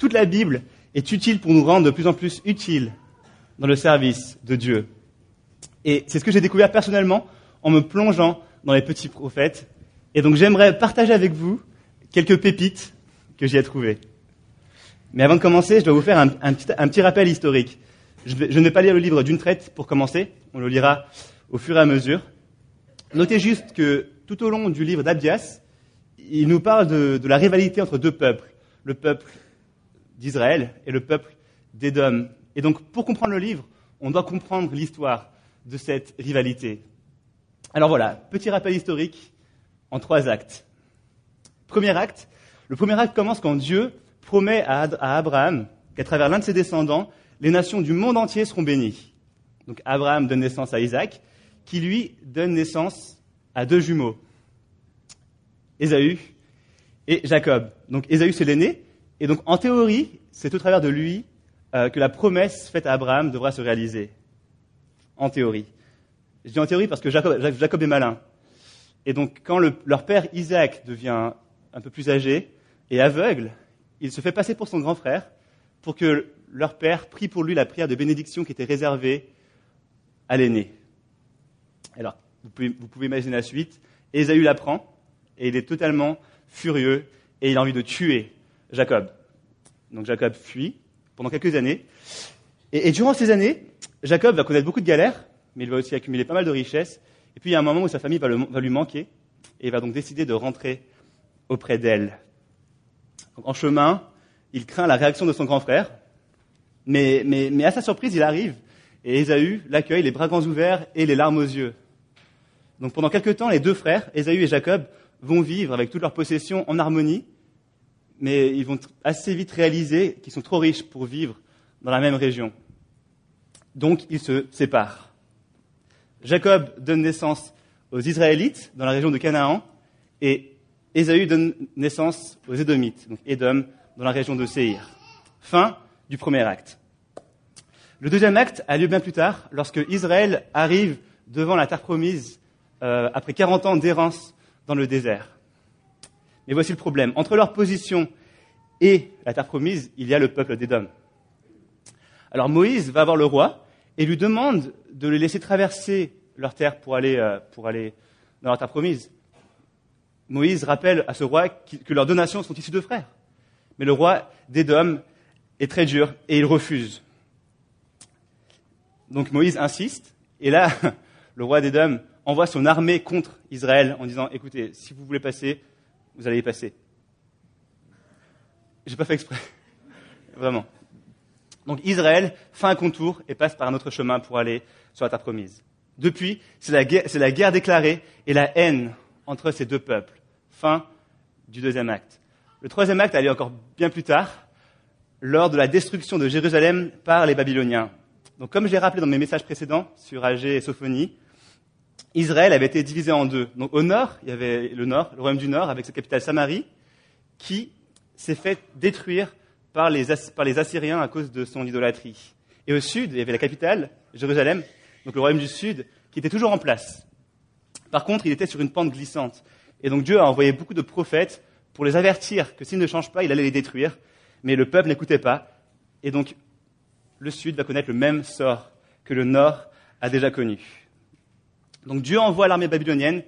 toute la Bible est utile pour nous rendre de plus en plus utiles dans le service de Dieu. Et c'est ce que j'ai découvert personnellement en me plongeant dans les petits prophètes. Et donc j'aimerais partager avec vous quelques pépites que j'y ai trouvées. Mais avant de commencer, je dois vous faire un, petit, rappel historique. Je, ne vais pas lire le livre d'une traite pour commencer, on le lira au fur et à mesure. Notez juste que tout au long du livre d'Abdias, il nous parle de, la rivalité entre deux peuples, le peuple d'Israël et le peuple d'Édom. Et donc, pour comprendre le livre, on doit comprendre l'histoire de cette rivalité. Alors voilà, petit rappel historique en trois actes. Premier acte, le premier acte commence quand Dieu promet à, Abraham qu'à travers l'un de ses descendants, les nations du monde entier seront bénies. Donc Abraham donne naissance à Isaac, qui lui donne naissance à deux jumeaux, Ésaü et Jacob. Donc Ésaü c'est l'aîné, et donc en théorie, c'est au travers de lui euh, que la promesse faite à Abraham devra se réaliser. En théorie. Je dis en théorie parce que Jacob, est malin. Et donc quand leur père Isaac devient un peu plus âgé et aveugle, il se fait passer pour son grand frère pour que leur père prie pour lui la prière de bénédiction qui était réservée à l'aîné. Alors, vous pouvez, vous pouvez, imaginer la suite. Ésaü l'apprend et il est totalement furieux et il a envie de tuer Jacob. Donc Jacob fuit pendant quelques années. Et, durant ces années, Jacob va connaître beaucoup de galères, mais il va aussi accumuler pas mal de richesses. Et puis il y a un moment où sa famille va, lui manquer et il va donc décider de rentrer auprès d'elle. En chemin, il craint la réaction de son grand frère, mais, mais, à sa surprise, il arrive, et Ésaü l'accueille, les bras grands ouverts et les larmes aux yeux. Donc pendant quelque temps, les deux frères, Ésaü et Jacob, vont vivre avec toutes leurs possessions en harmonie, mais ils vont assez vite réaliser qu'ils sont trop riches pour vivre dans la même région. Donc ils se séparent. Jacob donne naissance aux Israélites dans la région de Canaan, et Ésaü donne naissance aux Édomites, donc Édom, dans la région de Séhir. Fin du premier acte. Le deuxième acte a lieu bien plus tard, lorsque Israël arrive devant la terre promise euh, après 40 ans d'errance dans le désert. Mais voici le problème. Entre leur position et la terre promise, il y a le peuple d'Édom. Alors Moïse va voir le roi et lui demande de les laisser traverser leur terre pour aller, euh, pour aller dans la terre promise. Moïse rappelle à ce roi que leurs donations sont issues de frères. Mais le roi d'Édom est très dur et il refuse. Donc Moïse insiste, et là, le roi d'Édom envoie son armée contre Israël en disant Écoutez, si vous voulez passer, vous allez y passer. J'ai pas fait exprès. Vraiment. Donc Israël fait un contour et passe par un autre chemin pour aller sur la terre promise. Depuis, c'est la, guerre déclarée et la haine entre ces deux peuples fin du deuxième acte. Le troisième acte a lieu encore bien plus tard, lors de la destruction de Jérusalem par les Babyloniens. Donc, comme je l'ai rappelé dans mes messages précédents sur Agé et Sophonie, Israël avait été divisé en deux. Donc, au nord, il y avait le nord, le royaume du nord, avec sa capitale Samarie, qui s'est fait détruire par les, Assyriens à cause de son idolâtrie. Et au sud, il y avait la capitale, Jérusalem, donc le royaume du sud, qui était toujours en place. Par contre, il était sur une pente glissante. Et donc Dieu a envoyé beaucoup de prophètes pour les avertir que s'ils ne changent pas, il allait les détruire. Mais le peuple n'écoutait pas. Et donc le sud va connaître le même sort que le nord a déjà connu. Donc Dieu envoie l'armée babylonienne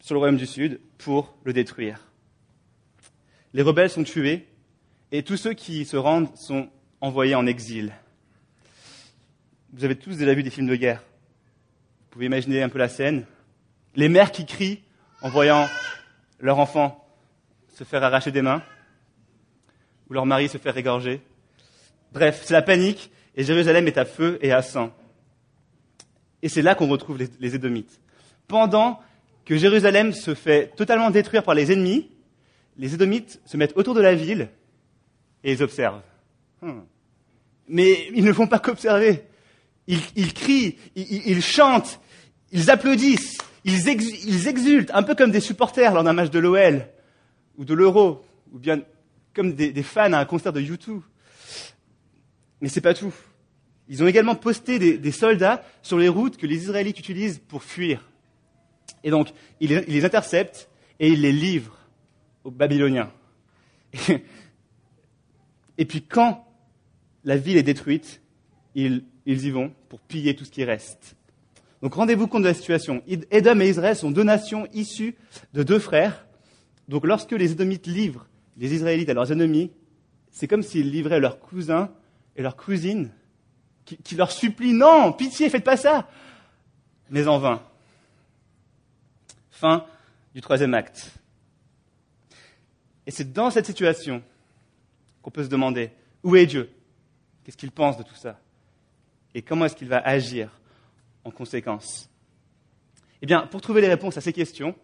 sur le royaume du sud pour le détruire. Les rebelles sont tués et tous ceux qui se rendent sont envoyés en exil. Vous avez tous déjà vu des films de guerre. Vous pouvez imaginer un peu la scène. Les mères qui crient en voyant leur enfant se faire arracher des mains, ou leur mari se faire égorger. Bref, c'est la panique, et Jérusalem est à feu et à sang. Et c'est là qu'on retrouve les, Édomites. Pendant que Jérusalem se fait totalement détruire par les ennemis, les Édomites se mettent autour de la ville et ils observent. Hmm. Mais ils ne font pas qu'observer. Ils, crient, ils chantent, ils applaudissent ils, exultent, un peu comme des supporters lors d'un match de l'OL ou de l'Euro, ou bien comme des, fans à un concert de U2. Mais c'est pas tout. Ils ont également posté des, soldats sur les routes que les Israélites utilisent pour fuir. Et donc, ils, les interceptent et ils les livrent aux Babyloniens. Et, puis quand la ville est détruite, ils y vont pour piller tout ce qui reste. Donc rendez-vous compte de la situation. Édom et Israël sont deux nations issues de deux frères. Donc lorsque les Édomites livrent les Israélites à leurs ennemis, c'est comme s'ils livraient leurs cousins et leurs cousines qui, leur supplient Non, pitié, faites pas ça Mais en vain. Fin du troisième acte. Et c'est dans cette situation qu'on peut se demander où est Dieu? Qu'est-ce qu'il pense de tout ça? Et comment est-ce qu'il va agir en conséquence? Eh bien, pour trouver les réponses à ces questions,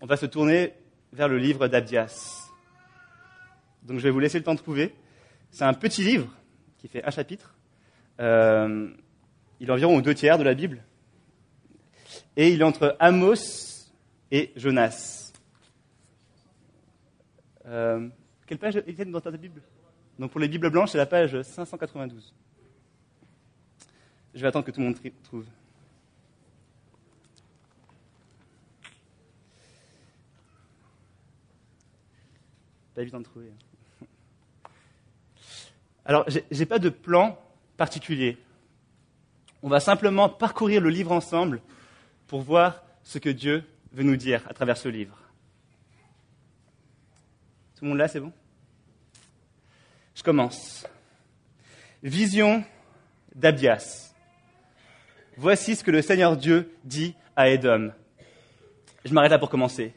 on va se tourner vers le livre d'Abdias. Donc je vais vous laisser le temps de trouver. C'est un petit livre qui fait un chapitre. Euh, il est environ aux deux tiers de la Bible. Et il est entre Amos et Jonas. Euh, quelle page est dans ta Bible? Donc pour les Bibles blanches, c'est la page 592. Je vais attendre que tout le monde trouve. Pas évident de trouver. Hein. Alors, j'ai pas de plan particulier. On va simplement parcourir le livre ensemble pour voir ce que Dieu veut nous dire à travers ce livre. Tout le monde là, c'est bon? Je commence. Vision d'Abias. Voici ce que le Seigneur Dieu dit à Édom. Je m'arrête là pour commencer.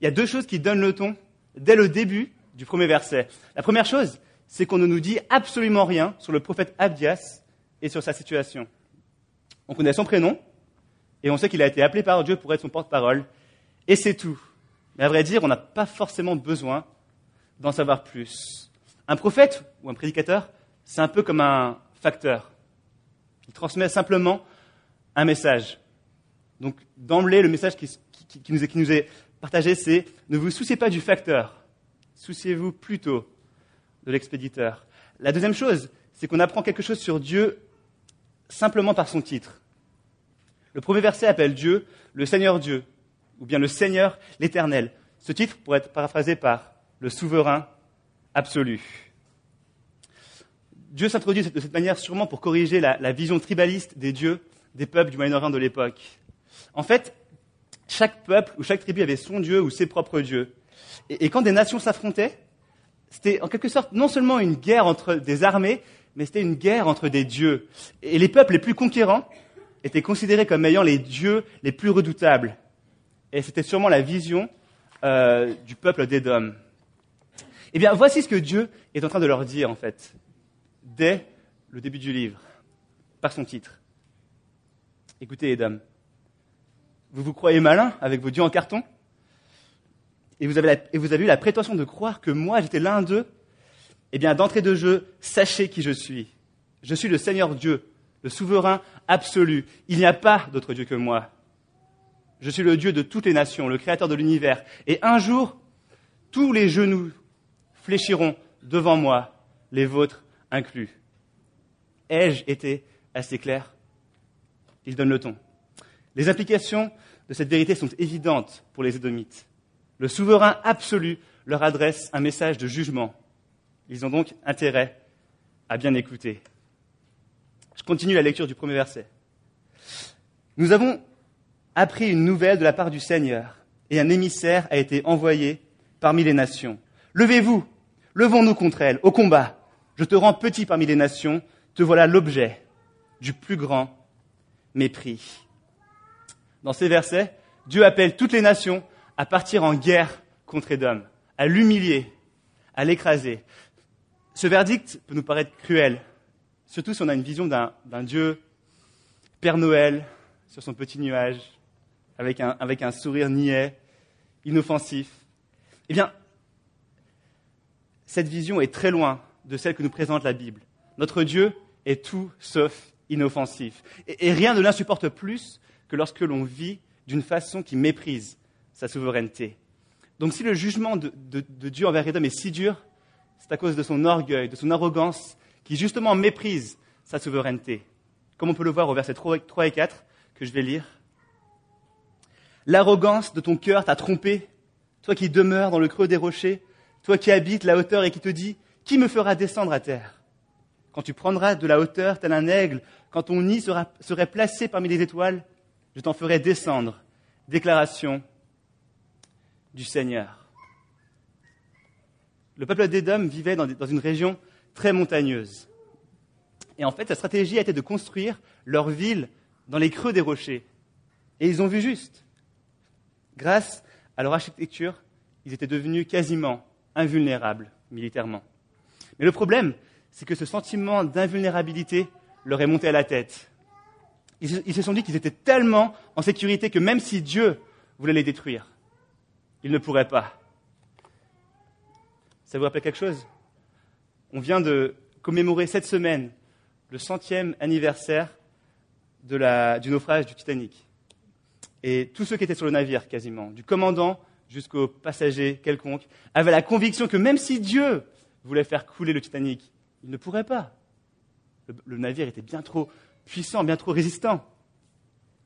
Il y a deux choses qui donnent le ton dès le début du premier verset. La première chose, c'est qu'on ne nous dit absolument rien sur le prophète Abdias et sur sa situation. On connaît son prénom et on sait qu'il a été appelé par Dieu pour être son porte-parole et c'est tout. Mais à vrai dire, on n'a pas forcément besoin d'en savoir plus. Un prophète ou un prédicateur, c'est un peu comme un facteur. Il transmet simplement un message. Donc, d'emblée, le message qui, qui nous est partagé, c'est ne vous souciez pas du facteur, souciez-vous plutôt de l'expéditeur. La deuxième chose, c'est qu'on apprend quelque chose sur Dieu simplement par son titre. Le premier verset appelle Dieu le Seigneur Dieu, ou bien le Seigneur l'Éternel. Ce titre pourrait être paraphrasé par le souverain absolu. Dieu s'introduit de cette manière sûrement pour corriger la, vision tribaliste des dieux des peuples du Moyen-Orient de l'époque. En fait, chaque peuple ou chaque tribu avait son dieu ou ses propres dieux. Et quand des nations s'affrontaient, c'était en quelque sorte non seulement une guerre entre des armées, mais c'était une guerre entre des dieux. Et les peuples les plus conquérants étaient considérés comme ayant les dieux les plus redoutables. Et c'était sûrement la vision euh, du peuple d'Édom. Eh bien, voici ce que Dieu est en train de leur dire, en fait, dès le début du livre, par son titre. Écoutez, Edom, vous vous croyez malin avec vos dieux en carton? Et vous, avez eu la prétention de croire que moi j'étais l'un d'eux? Eh bien, d'entrée de jeu, sachez qui je suis. Je suis le Seigneur Dieu, le souverain absolu. Il n'y a pas d'autre Dieu que moi. Je suis le Dieu de toutes les nations, le créateur de l'univers. Et un jour, tous les genoux fléchiront devant moi, les vôtres inclus. Ai-je été assez clair? Il donne le ton. Les implications de cette vérité sont évidentes pour les Édomites. Le souverain absolu leur adresse un message de jugement. Ils ont donc intérêt à bien écouter. Je continue la lecture du premier verset. Nous avons appris une nouvelle de la part du Seigneur, et un émissaire a été envoyé parmi les nations. Levez-vous, levons-nous contre elle, au combat. Je te rends petit parmi les nations, te voilà l'objet du plus grand mépris. Dans ces versets, Dieu appelle toutes les nations à partir en guerre contre Édom, à l'humilier, à l'écraser. Ce verdict peut nous paraître cruel, surtout si on a une vision d'un Dieu Père Noël sur son petit nuage, avec un, avec un sourire niais, inoffensif. Eh bien, cette vision est très loin de celle que nous présente la Bible. Notre Dieu est tout sauf inoffensif. Et, rien ne l'insupporte plus que lorsque l'on vit d'une façon qui méprise sa souveraineté. Donc si le jugement de, Dieu envers Édom est si dur, c'est à cause de son orgueil, de son arrogance, qui justement méprise sa souveraineté. Comme on peut le voir au verset 3 et 4 que je vais lire. L'arrogance de ton cœur t'a trompé, toi qui demeures dans le creux des rochers, toi qui habites la hauteur et qui te dis, Qui me fera descendre à terre? Quand tu prendras de la hauteur tel un aigle, quand ton nid sera, serait placé parmi les étoiles, je t'en ferai descendre. Déclaration du Seigneur. Le peuple d'Édom vivait dans, une région très montagneuse. Et en fait, sa stratégie a été de construire leur ville dans les creux des rochers. Et ils ont vu juste. Grâce à leur architecture, ils étaient devenus quasiment invulnérables militairement. Mais le problème, c'est que ce sentiment d'invulnérabilité leur est monté à la tête. Ils se sont dit qu'ils étaient tellement en sécurité que même si Dieu voulait les détruire, ils ne pourraient pas. Ça vous rappelle quelque chose? On vient de commémorer cette semaine le centième anniversaire du naufrage du Titanic. Et tous ceux qui étaient sur le navire, quasiment, du commandant jusqu'aux passagers quelconques, avaient la conviction que même si Dieu voulait faire couler le Titanic, il ne pourrait pas. Le navire était bien trop puissant, bien trop résistant.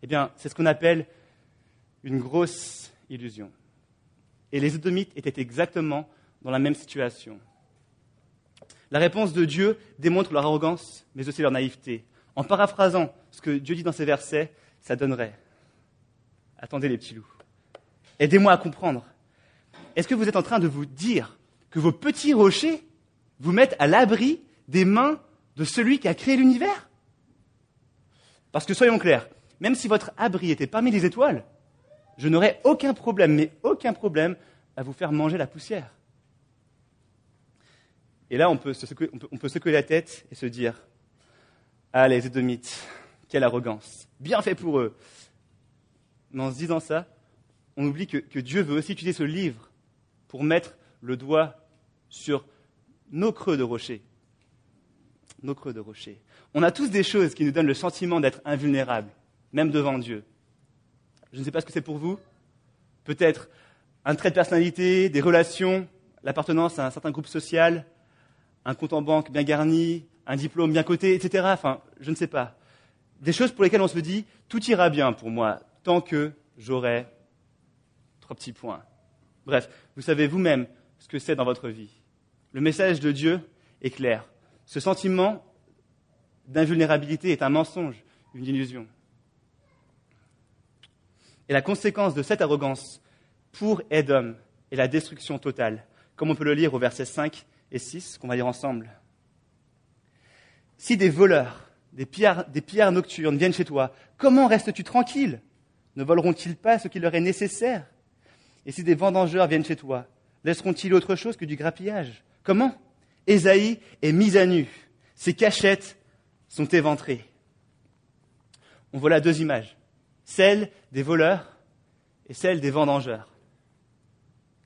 Eh bien, c'est ce qu'on appelle une grosse illusion. Et les Édomites étaient exactement dans la même situation. La réponse de Dieu démontre leur arrogance, mais aussi leur naïveté. En paraphrasant ce que Dieu dit dans ces versets, ça donnerait. Attendez les petits loups. Aidez-moi à comprendre. Est-ce que vous êtes en train de vous dire que vos petits rochers vous mettent à l'abri des mains de celui qui a créé l'univers? Parce que soyons clairs, même si votre abri était parmi les étoiles, je n'aurais aucun problème, mais aucun problème à vous faire manger la poussière. Et là, on peut, peut, secouer, la tête et se dire Ah, les Édomites, quelle arrogance Bien fait pour eux. Mais en se disant ça, on oublie que, que Dieu veut aussi utiliser ce livre pour mettre le doigt sur nos creux de rocher. Nos creux de rocher. On a tous des choses qui nous donnent le sentiment d'être invulnérables, même devant Dieu. Je ne sais pas ce que c'est pour vous. Peut-être un trait de personnalité, des relations, l'appartenance à un certain groupe social, un compte en banque bien garni, un diplôme bien coté, etc. Enfin, je ne sais pas. Des choses pour lesquelles on se dit, tout ira bien pour moi, tant que j'aurai trois petits points. Bref, vous savez vous-même ce que c'est dans votre vie. Le message de Dieu est clair. Ce sentiment d'invulnérabilité est un mensonge, une illusion. Et la conséquence de cette arrogance pour Edom est la destruction totale, comme on peut le lire au verset 5 et 6 qu'on va lire ensemble. Si des voleurs, des pierres, nocturnes viennent chez toi, comment restes-tu tranquille? Ne voleront-ils pas ce qui leur est nécessaire? Et si des vendangeurs viennent chez toi, laisseront-ils autre chose que du grappillage? Comment? Ésaïe est mise à nu, ses cachettes sont éventrées. On voit là deux images, celle des voleurs et celle des vendangeurs.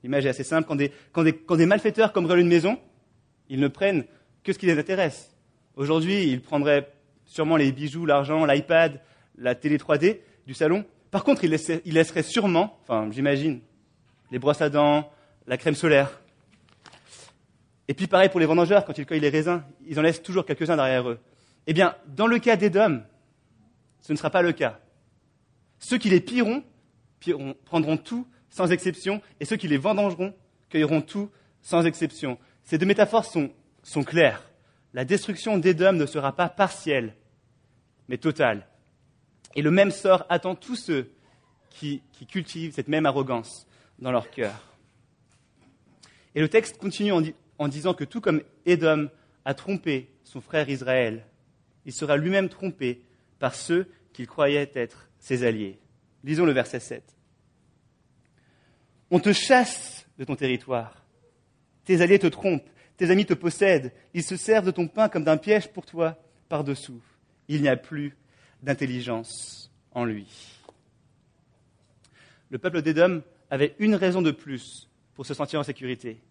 L'image est assez simple, quand des, quand des, quand des malfaiteurs cambriolent une maison, ils ne prennent que ce qui les intéresse. Aujourd'hui, ils prendraient sûrement les bijoux, l'argent, l'iPad, la télé 3D du salon. Par contre, ils laisseraient, sûrement, enfin j'imagine, les brosses à dents, la crème solaire. Et puis pareil pour les vendangeurs, quand ils cueillent les raisins, ils en laissent toujours quelques-uns derrière eux. Eh bien, dans le cas d'Edom, ce ne sera pas le cas. Ceux qui les pilleront, prendront tout sans exception, et ceux qui les vendangeront cueilleront tout sans exception. Ces deux métaphores sont, claires. La destruction d'Édom ne sera pas partielle, mais totale. Et le même sort attend tous ceux qui, cultivent cette même arrogance dans leur cœur. Et le texte continue en, en disant que tout comme Édom a trompé son frère Israël, il sera lui-même trompé par ceux qu'il croyait être ses alliés. Lisons le verset 7. On te chasse de ton territoire tes alliés te trompent, tes amis te possèdent, ils se servent de ton pain comme d'un piège pour toi par-dessous. Il n'y a plus d'intelligence en lui. Le peuple d'Édom avait une raison de plus pour se sentir en sécurité.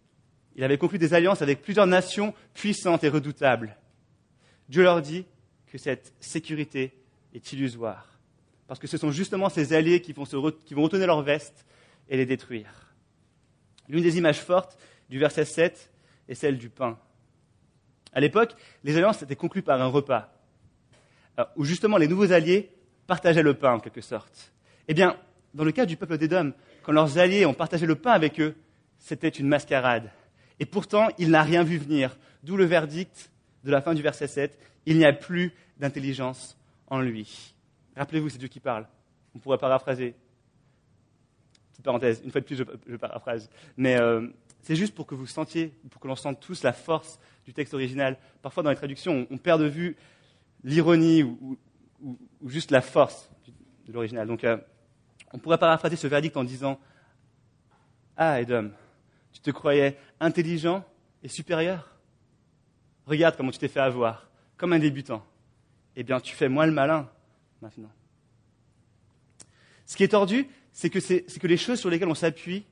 Il avait conclu des alliances avec plusieurs nations puissantes et redoutables. Dieu leur dit que cette sécurité est illusoire, parce que ce sont justement ces alliés qui vont, retourner leurs vestes et les détruire. L'une des images fortes du verset 7 est celle du pain. À l'époque, les alliances étaient conclues par un repas, euh, où justement les nouveaux alliés partageaient le pain en quelque sorte. Eh bien, dans le cas du peuple d'Édom, quand leurs alliés ont partagé le pain avec eux, c'était une mascarade. Et pourtant, il n'a rien vu venir. D'où le verdict de la fin du verset 7. Il n'y a plus d'intelligence en lui. Rappelez-vous, c'est Dieu qui parle. On pourrait paraphraser. Petite parenthèse, une fois de plus, je, paraphrase. Mais euh, c'est juste pour que vous sentiez, pour que l'on sente tous la force du texte original. Parfois, dans les traductions, on, perd de vue l'ironie ou, juste la force de l'original. Donc, euh, on pourrait paraphraser ce verdict en disant Ah, Edom, tu te croyais intelligent et supérieur? Regarde comment tu t'es fait avoir, comme un débutant. Eh bien, tu fais moins le malin Ce qui est tordu, c'est que, que, les choses sur lesquelles on s'appuie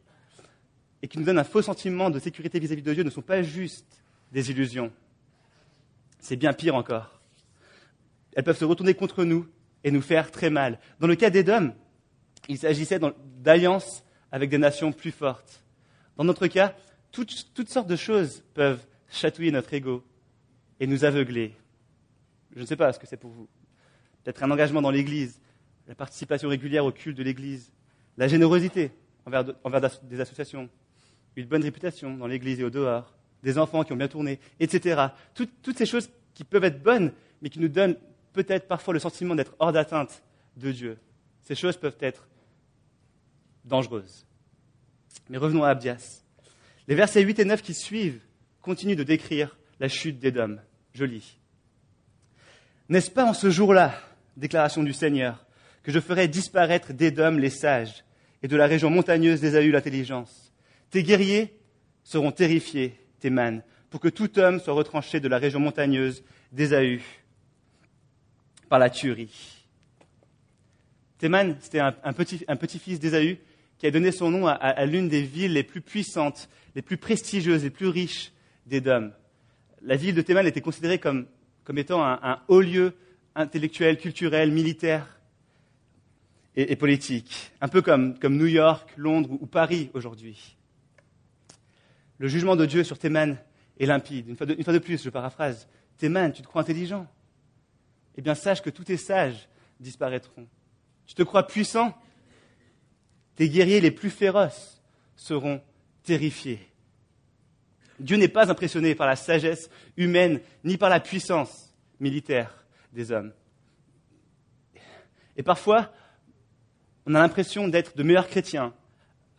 et qui nous donnent un faux sentiment de sécurité vis-à-vis de Dieu ne sont pas juste des illusions. C'est bien pire encore. Elles peuvent se retourner contre nous et nous faire très mal. Dans le cas d'Édom, il s'agissait d'alliances avec des nations plus fortes. Dans notre cas, toutes, toutes sortes de choses peuvent chatouiller notre ego et nous aveugler. Je ne sais pas ce que c'est pour vous. Peut-être un engagement dans l'Église, la participation régulière au culte de l'Église, la générosité envers, des associations, une bonne réputation dans l'Église et au dehors, des enfants qui ont bien tourné, etc. toutes ces choses qui peuvent être bonnes, mais qui nous donnent peut-être parfois le sentiment d'être hors d'atteinte de Dieu. Ces choses peuvent être dangereuses. Mais revenons à Abdias. Les versets 8 et 9 qui suivent continuent de décrire la chute d'Édom. Je lis. N'est-ce pas en ce jour-là, déclaration du Seigneur, que je ferai disparaître d'Édom les sages et de la région montagneuse d'Ésaü l'intelligence. Tes guerriers seront terrifiés, tes pour que tout homme soit retranché de la région montagneuse d'Ésaü par la tuerie. Théman, c'était un, petit, fils d'Ésaü qui a donné son nom à, l'une des villes les plus puissantes, les plus prestigieuses, les plus riches d'Édom. La ville de Théman était considérée comme, étant un haut lieu intellectuel, culturel, militaire et, politique, un peu comme, New York, Londres ou, Paris aujourd'hui. Le jugement de Dieu sur Théman est limpide. Une fois de, plus, je paraphrase. Théman, tu te crois intelligent Eh bien, sache que tous tes sages disparaîtront. Tu te crois puissant Tes guerriers les plus féroces seront terrifiés. Dieu n'est pas impressionné par la sagesse humaine ni par la puissance militaire des hommes. Et parfois, on a l'impression d'être de meilleurs chrétiens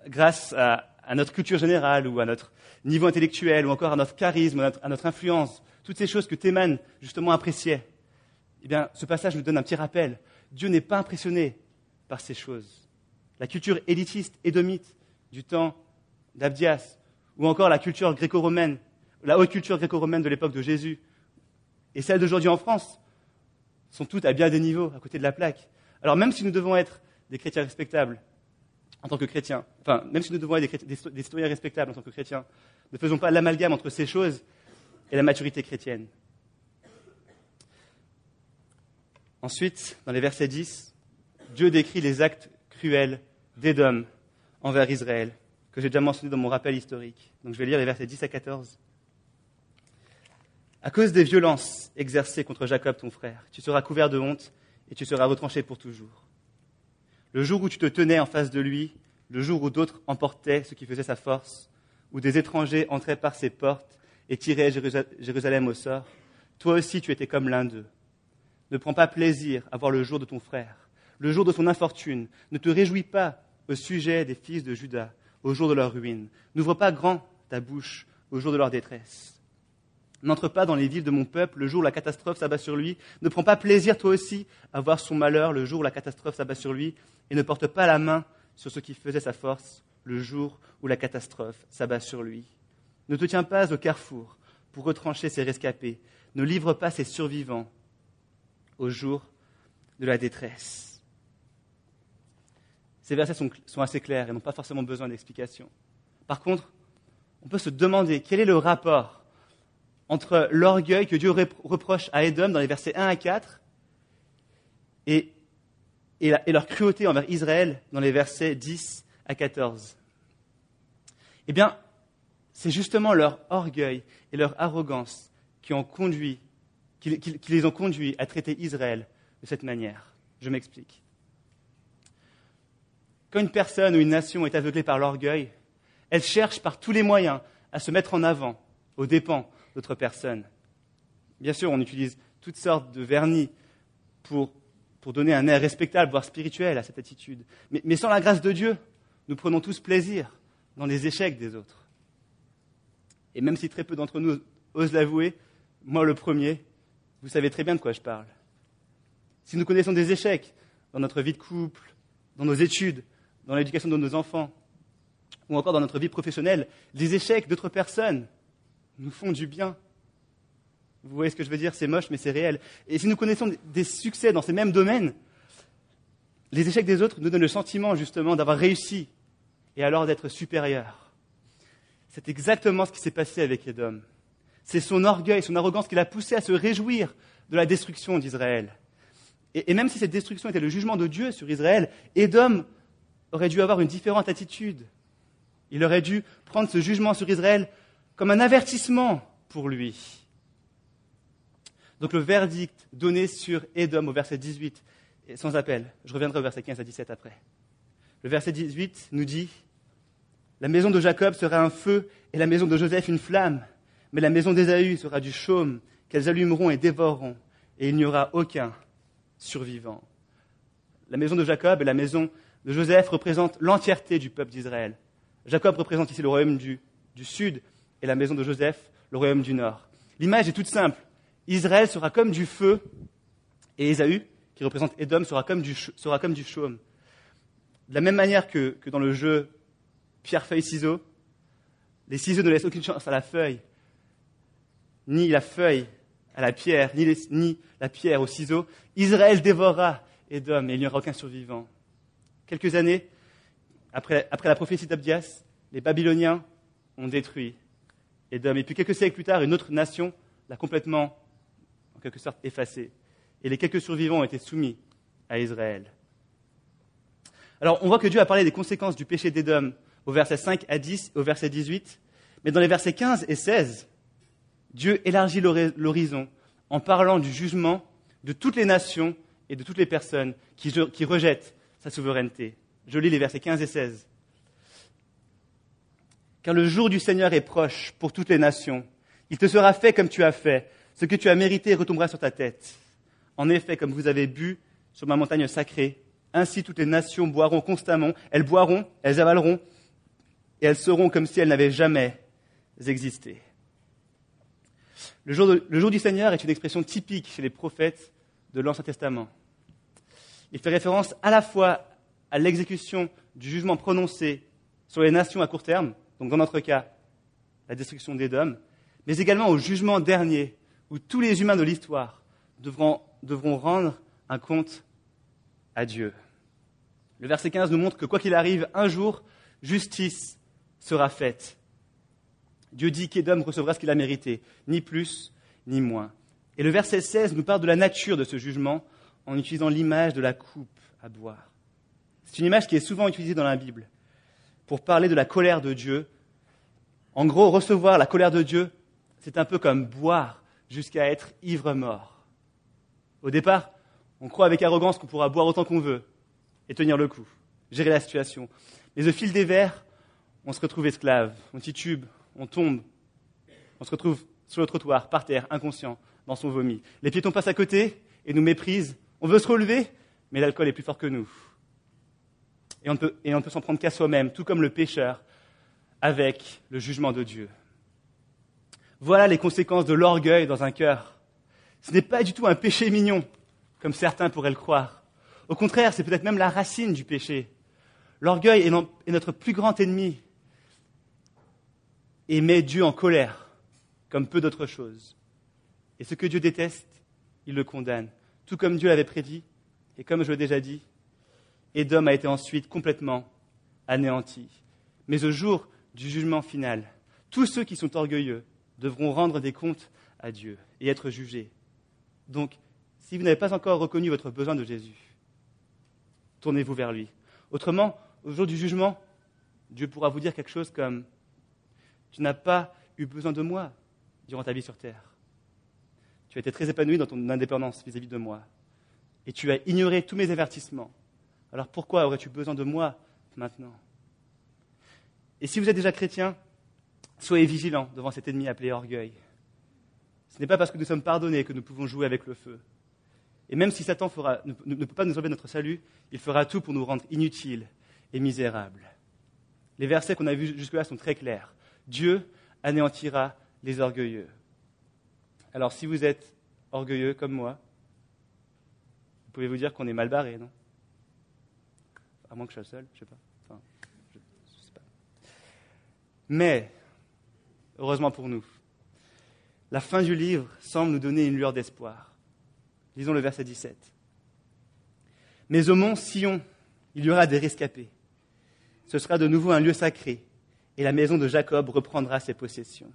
grâce à, notre culture générale ou à notre niveau intellectuel ou encore à notre charisme, à notre, influence, toutes ces choses que Théman justement appréciait. Eh bien, ce passage nous donne un petit rappel. Dieu n'est pas impressionné par ces choses. La culture élitiste, édomite du temps d'Abdias, ou encore la culture gréco-romaine, la haute culture gréco-romaine de l'époque de Jésus, et celle d'aujourd'hui en France, sont toutes à bien des niveaux, à côté de la plaque. Alors même si nous devons être des chrétiens respectables en tant que chrétiens, enfin, même si nous devons être des, des citoyens respectables en tant que chrétiens, ne faisons pas l'amalgame entre ces choses et la maturité chrétienne. Ensuite, dans les versets 10, Dieu décrit les actes cruels d'Édom envers Israël, que j'ai déjà mentionné dans mon rappel historique. Donc je vais lire les versets 10 à 14. À cause des violences exercées contre Jacob, ton frère, tu seras couvert de honte et tu seras retranché pour toujours. Le jour où tu te tenais en face de lui, le jour où d'autres emportaient ce qui faisait sa force, où des étrangers entraient par ses portes et tiraient Jérusalem au sort, toi aussi tu étais comme l'un d'eux. Ne prends pas plaisir à voir le jour de ton frère, le jour de son infortune. Ne te réjouis pas au sujet des fils de Judas, au jour de leur ruine. N'ouvre pas grand ta bouche au jour de leur détresse. N'entre pas dans les villes de mon peuple le jour où la catastrophe s'abat sur lui. Ne prends pas plaisir toi aussi à voir son malheur le jour où la catastrophe s'abat sur lui. Et ne porte pas la main sur ce qui faisait sa force le jour où la catastrophe s'abat sur lui. Ne te tiens pas au carrefour pour retrancher ses rescapés. Ne livre pas ses survivants au jour de la détresse. Ces versets sont, assez clairs et n'ont pas forcément besoin d'explication. Par contre, on peut se demander quel est le rapport entre l'orgueil que Dieu reproche à Édom dans les versets 1 à 4 et, leur cruauté envers Israël dans les versets 10 à 14. Eh bien, c'est justement leur orgueil et leur arrogance qui, qui, les ont conduits à traiter Israël de cette manière. Je m'explique. Quand une personne ou une nation est aveuglée par l'orgueil, elle cherche par tous les moyens à se mettre en avant aux dépens d'autres personnes. Bien sûr, on utilise toutes sortes de vernis pour, pour donner un air respectable, voire spirituel à cette attitude. Mais, mais sans la grâce de Dieu, nous prenons tous plaisir dans les échecs des autres. Et même si très peu d'entre nous osent l'avouer, moi le premier, vous savez très bien de quoi je parle. Si nous connaissons des échecs dans notre vie de couple, dans nos études, dans l'éducation de nos enfants, ou encore dans notre vie professionnelle, les échecs d'autres personnes nous font du bien. Vous voyez ce que je veux dire? C'est moche, mais c'est réel. Et si nous connaissons des succès dans ces mêmes domaines, les échecs des autres nous donnent le sentiment justement d'avoir réussi et alors d'être supérieur. C'est exactement ce qui s'est passé avec Edom. C'est son orgueil, son arrogance qui l'a poussé à se réjouir de la destruction d'Israël. Et, même si cette destruction était le jugement de Dieu sur Israël, Edom aurait dû avoir une différente attitude. Il aurait dû prendre ce jugement sur Israël comme un avertissement pour lui. Donc le verdict donné sur Édom au verset 18 est sans appel. Je reviendrai au verset 15 à 17 après. Le verset 18 nous dit La maison de Jacob sera un feu et la maison de Joseph une flamme, mais la maison d'Ésaü sera du chaume qu'elles allumeront et dévoreront, et il n'y aura aucun survivant. La maison de Jacob et la maison de Joseph représentent l'entièreté du peuple d'Israël. Jacob représente ici le royaume du, du sud et la maison de Joseph, le royaume du nord. L'image est toute simple. Israël sera comme du feu et Ésaü, qui représente Édom, sera comme du, sera chaume. De la même manière que, dans le jeu pierre-feuille-ciseaux, les ciseaux ne laissent aucune chance à la feuille, ni la feuille à la pierre, ni, la pierre au ciseau. Israël dévorera Édom et il n'y aura aucun survivant. Quelques années après la prophétie d'Abdias, les Babyloniens ont détruit Édom. Et puis quelques siècles plus tard, une autre nation l'a complètement, en quelque sorte, effacé. Et les quelques survivants ont été soumis à Israël. Alors, on voit que Dieu a parlé des conséquences du péché d'Édom au verset 5 à 10 et au verset 18. Mais dans les versets 15 et 16, Dieu élargit l'horizon en parlant du jugement de toutes les nations et de toutes les personnes qui rejettent sa souveraineté. Je lis les versets 15 et 16 car le jour du Seigneur est proche pour toutes les nations. Il te sera fait comme tu as fait. Ce que tu as mérité retombera sur ta tête. En effet, comme vous avez bu sur ma montagne sacrée, ainsi toutes les nations boiront constamment. Elles boiront, elles avaleront, et elles seront comme si elles n'avaient jamais existé. Le jour, le jour, du Seigneur est une expression typique chez les prophètes de l'Ancien Testament. Il fait référence à la fois à l'exécution du jugement prononcé sur les nations à court terme, donc dans notre cas, la destruction d'Édom, mais également au jugement dernier, où tous les humains de l'histoire devront, rendre un compte à Dieu. Le verset 15 nous montre que quoi qu'il arrive, un jour, justice sera faite. Dieu dit qu'Édom recevra ce qu'il a mérité, ni plus, ni moins. Et le verset 16 nous parle de la nature de ce jugement en utilisant l'image de la coupe à boire. C'est une image qui est souvent utilisée dans la Bible pour parler de la colère de Dieu. En gros, recevoir la colère de Dieu, c'est un peu comme boire jusqu'à être ivre-mort. Au départ, on croit avec arrogance qu'on pourra boire autant qu'on veut et tenir le coup, gérer la situation. Mais au fil des verres, on se retrouve esclave, on titube, on tombe, on se retrouve sur le trottoir, par terre, inconscient, dans son vomi. Les piétons passent à côté et nous méprisent. On veut se relever, mais l'alcool est plus fort que nous et on ne peut, s'en prendre qu'à soi-même, tout comme le pécheur avec le jugement de Dieu. Voilà les conséquences de l'orgueil dans un cœur. Ce n'est pas du tout un péché mignon, comme certains pourraient le croire. Au contraire, c'est peut-être même la racine du péché. L'orgueil est notre plus grand ennemi et met Dieu en colère, comme peu d'autres choses. Et ce que Dieu déteste, il le condamne, tout comme Dieu l'avait prédit, et comme je l'ai déjà dit, Édom a été ensuite complètement anéanti. Mais au jour du jugement final, tous ceux qui sont orgueilleux devront rendre des comptes à Dieu et être jugés. Donc, si vous n'avez pas encore reconnu votre besoin de Jésus, tournez-vous vers lui. Autrement, au jour du jugement, Dieu pourra vous dire quelque chose comme Tu n'as pas eu besoin de moi durant ta vie sur terre. Tu as été très épanoui dans ton indépendance vis-à-vis -vis de moi. Et tu as ignoré tous mes avertissements. Alors pourquoi aurais-tu besoin de moi maintenant? Et si vous êtes déjà chrétien, Soyez vigilants devant cet ennemi appelé orgueil. Ce n'est pas parce que nous sommes pardonnés que nous pouvons jouer avec le feu. Et même si Satan ne, peut pas nous enlever notre salut, il fera tout pour nous rendre inutiles et misérables. Les versets qu'on a vus jusque-là sont très clairs. Dieu anéantira les orgueilleux. Alors si vous êtes orgueilleux comme moi, vous pouvez vous dire qu'on est mal barré, non? À moins que je sois seul, je sais pas. Enfin, je sais pas. Mais, heureusement pour nous, la fin du livre semble nous donner une lueur d'espoir. Lisons le verset 17. Mais au mont Sion, il y aura des rescapés. Ce sera de nouveau un lieu sacré, et la maison de Jacob reprendra ses possessions.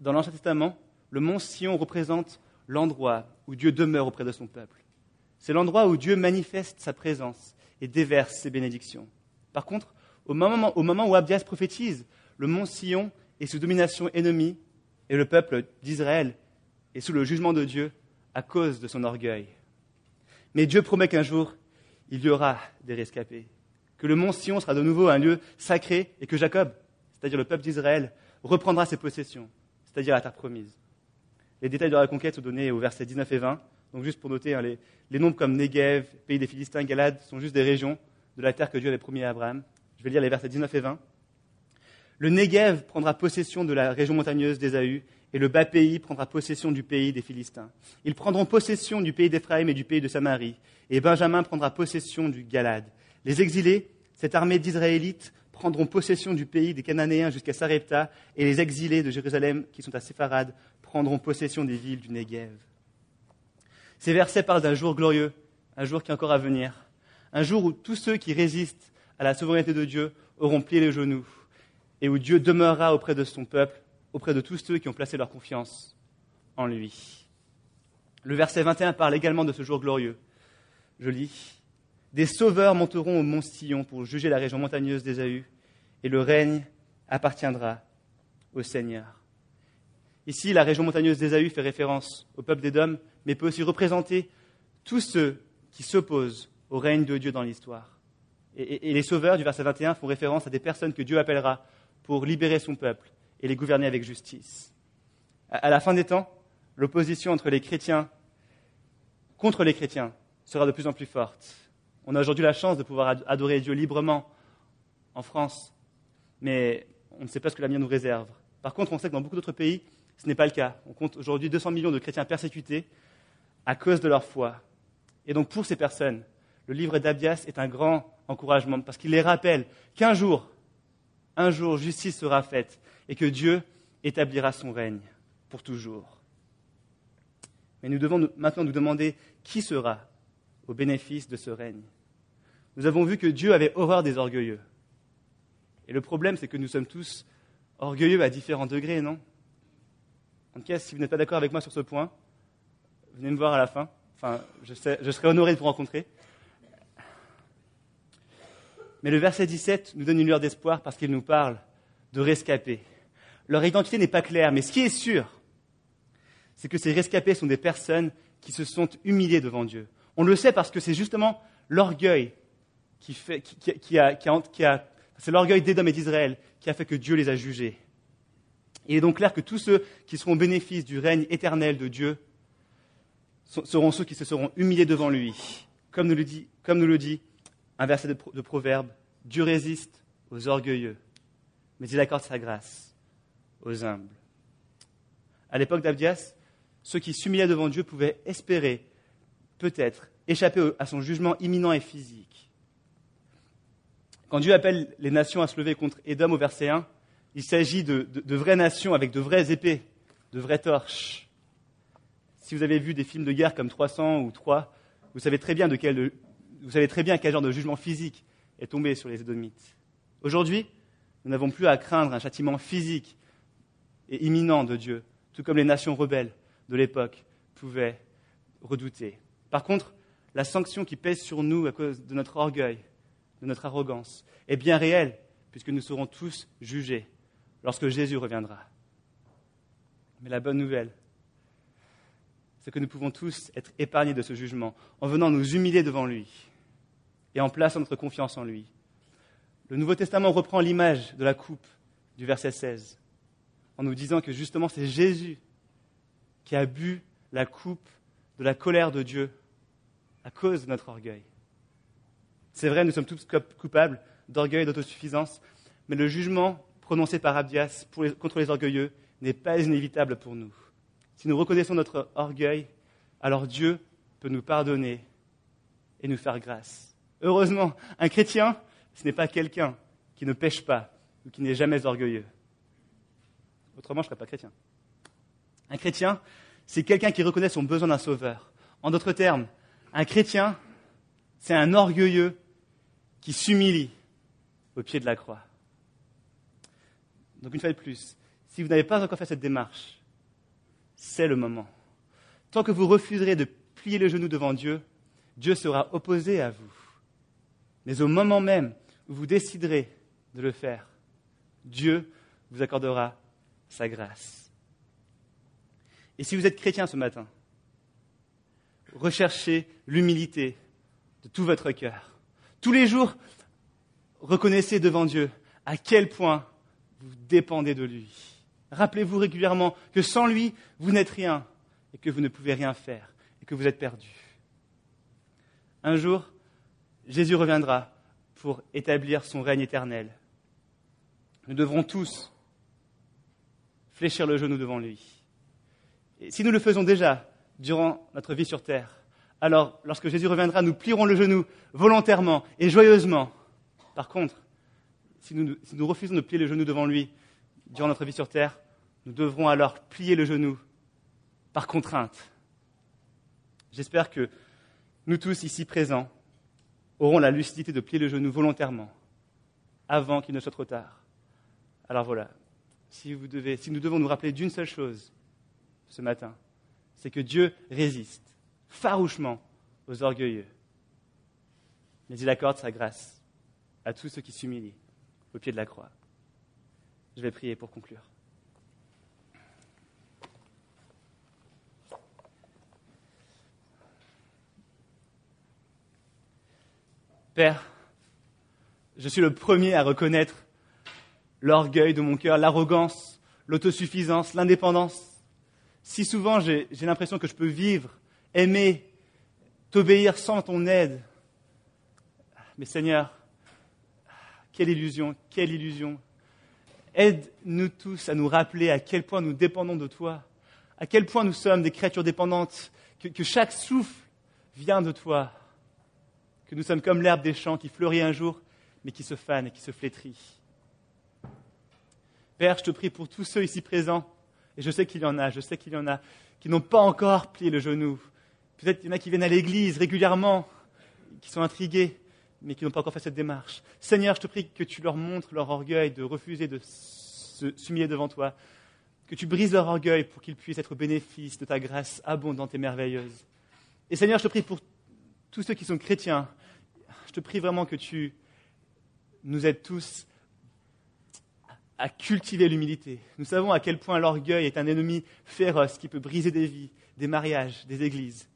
Dans l'Ancien Testament, le mont Sion représente l'endroit où Dieu demeure auprès de son peuple. C'est l'endroit où Dieu manifeste sa présence et déverse ses bénédictions. Par contre, au moment, où Abdias prophétise, le mont Sion est sous domination ennemie et le peuple d'Israël est sous le jugement de Dieu à cause de son orgueil. Mais Dieu promet qu'un jour, il y aura des rescapés, que le mont Sion sera de nouveau un lieu sacré et que Jacob, c'est-à-dire le peuple d'Israël, reprendra ses possessions, c'est-à-dire la terre promise. Les détails de la conquête sont donnés au verset 19 et 20. Donc juste pour noter, hein, les, les, noms comme Negev, pays des Philistins, Galade, sont juste des régions de la terre que Dieu avait promis à Abraham. Je vais lire les versets 19 et 20. Le Negev prendra possession de la région montagneuse d'Ésaü, et le bas pays prendra possession du pays des Philistins. Ils prendront possession du pays d'Éphraïm et du pays de Samarie, et Benjamin prendra possession du Galade. Les exilés, cette armée d'Israélites, prendront possession du pays des Cananéens jusqu'à Sarepta, et les exilés de Jérusalem, qui sont à Sépharad, prendront possession des villes du Negev. Ces versets parlent d'un jour glorieux, un jour qui est encore à venir, un jour où tous ceux qui résistent à la souveraineté de Dieu auront plié les genoux, et où Dieu demeurera auprès de son peuple, auprès de tous ceux qui ont placé leur confiance en lui. Le verset 21 parle également de ce jour glorieux. Je lis. Des sauveurs monteront au mont Sillon pour juger la région montagneuse d'Ésaü, et le règne appartiendra au Seigneur. Ici, la région montagneuse d'Ésaü fait référence au peuple d'Édom, mais peut aussi représenter tous ceux qui s'opposent au règne de Dieu dans l'histoire. Et, les sauveurs du verset 21 font référence à des personnes que Dieu appellera pour libérer son peuple et les gouverner avec justice. À la fin des temps, l'opposition entre les chrétiens contre les chrétiens sera de plus en plus forte. On a aujourd'hui la chance de pouvoir adorer Dieu librement en France, mais on ne sait pas ce que l'avenir nous réserve. Par contre, on sait que dans beaucoup d'autres pays, ce n'est pas le cas. On compte aujourd'hui 200 millions de chrétiens persécutés à cause de leur foi. Et donc pour ces personnes, le livre d'Abias est un grand encouragement parce qu'il les rappelle qu'un jour, un jour, justice sera faite et que Dieu établira son règne pour toujours. Mais nous devons maintenant nous demander qui sera au bénéfice de ce règne. Nous avons vu que Dieu avait horreur des orgueilleux. Et le problème, c'est que nous sommes tous orgueilleux à différents degrés, non? En tout cas, si vous n'êtes pas d'accord avec moi sur ce point, venez me voir à la fin. Enfin, je, serai honoré de vous rencontrer. Mais le verset 17 nous donne une lueur d'espoir parce qu'il nous parle de rescapés. Leur identité n'est pas claire, mais ce qui est sûr, c'est que ces rescapés sont des personnes qui se sont humiliées devant Dieu. On le sait parce que c'est justement l'orgueil qui fait, qui, a, qui a, c'est l'orgueil d'Édom et d'Israël qui a fait que Dieu les a jugés. Il est donc clair que tous ceux qui seront au du règne éternel de Dieu seront ceux qui se seront humiliés devant lui. Comme nous le dit, un verset de, Proverbe, Dieu résiste aux orgueilleux, mais il accorde sa grâce aux humbles. À l'époque d'Abdias, ceux qui s'humilaient devant Dieu pouvaient espérer, peut-être, échapper à son jugement imminent et physique. Quand Dieu appelle les nations à se lever contre Édom au verset 1, il s'agit de, vraies nations avec de vraies épées, de vraies torches. Si vous avez vu des films de guerre comme 300 ou 3, vous savez très bien de quel, vous savez très bien quel genre de jugement physique est tombé sur les Édomites. Aujourd'hui, nous n'avons plus à craindre un châtiment physique et imminent de Dieu, tout comme les nations rebelles de l'époque pouvaient redouter. Par contre, la sanction qui pèse sur nous à cause de notre orgueil, de notre arrogance, est bien réelle, puisque nous serons tous jugés lorsque Jésus reviendra. Mais la bonne nouvelle, c'est que nous pouvons tous être épargnés de ce jugement en venant nous humilier devant lui et en plaçant notre confiance en lui. Le Nouveau Testament reprend l'image de la coupe du verset 16, en nous disant que justement c'est Jésus qui a bu la coupe de la colère de Dieu à cause de notre orgueil. C'est vrai, nous sommes tous coupables d'orgueil et d'autosuffisance, mais le jugement prononcé par Abdias contre les orgueilleux n'est pas inévitable pour nous. Si nous reconnaissons notre orgueil, alors Dieu peut nous pardonner et nous faire grâce. Heureusement, un chrétien, ce n'est pas quelqu'un qui ne pêche pas ou qui n'est jamais orgueilleux. Autrement, je ne serais pas chrétien. Un chrétien, c'est quelqu'un qui reconnaît son besoin d'un sauveur. En d'autres termes, un chrétien, c'est un orgueilleux qui s'humilie au pied de la croix. Donc une fois de plus, si vous n'avez pas encore fait cette démarche, c'est le moment. Tant que vous refuserez de plier le genou devant Dieu, Dieu sera opposé à vous. Mais au moment même où vous déciderez de le faire, Dieu vous accordera sa grâce. Et si vous êtes chrétien ce matin, recherchez l'humilité de tout votre cœur. Tous les jours, reconnaissez devant Dieu à quel point vous dépendez de lui. Rappelez-vous régulièrement que sans lui, vous n'êtes rien et que vous ne pouvez rien faire et que vous êtes perdu. Un jour, Jésus reviendra pour établir son règne éternel. Nous devrons tous fléchir le genou devant lui. Si nous le faisons déjà durant notre vie sur terre, alors lorsque Jésus reviendra, nous plierons le genou volontairement et joyeusement. Par contre, si nous refusons de plier le genou devant lui durant notre vie sur terre, nous devrons alors plier le genou par contrainte. J'espère que nous tous ici présents auront la lucidité de plier le genou volontairement avant qu'il ne soit trop tard. Alors voilà, si, vous devez, si nous devons nous rappeler d'une seule chose ce matin, c'est que Dieu résiste farouchement aux orgueilleux, mais il accorde sa grâce à tous ceux qui s'humilient au pied de la croix. Je vais prier pour conclure. Père, je suis le premier à reconnaître l'orgueil de mon cœur, l'arrogance, l'autosuffisance, l'indépendance. Si souvent j'ai l'impression que je peux vivre, aimer, t'obéir sans ton aide. Mais Seigneur, quelle illusion, quelle illusion. Aide-nous tous à nous rappeler à quel point nous dépendons de toi, à quel point nous sommes des créatures dépendantes, que chaque souffle vient de toi que nous sommes comme l'herbe des champs qui fleurit un jour, mais qui se fane et qui se flétrit. Père, je te prie pour tous ceux ici présents, et je sais qu'il y en a, je sais qu'il y en a, qui n'ont pas encore plié le genou. Peut-être qu'il y en a qui viennent à l'église régulièrement, qui sont intrigués, mais qui n'ont pas encore fait cette démarche. Seigneur, je te prie que tu leur montres leur orgueil de refuser de s'humilier devant toi, que tu brises leur orgueil pour qu'ils puissent être bénéfices de ta grâce abondante et merveilleuse. Et Seigneur, je te prie pour tous ceux qui sont chrétiens, je te prie vraiment que tu nous aides tous à cultiver l'humilité. Nous savons à quel point l'orgueil est un ennemi féroce qui peut briser des vies, des mariages, des églises.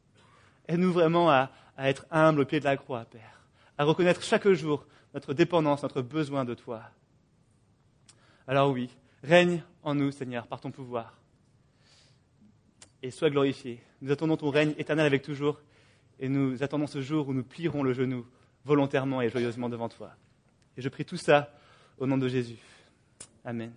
Aide-nous vraiment à, à, être humbles au pied de la croix, Père, à reconnaître chaque jour notre dépendance, notre besoin de toi. Alors oui, règne en nous, Seigneur, par ton pouvoir. Et sois glorifié. Nous attendons ton règne éternel avec toujours et nous attendons ce jour où nous plierons le genou volontairement et joyeusement devant toi. Et je prie tout ça au nom de Jésus. Amen.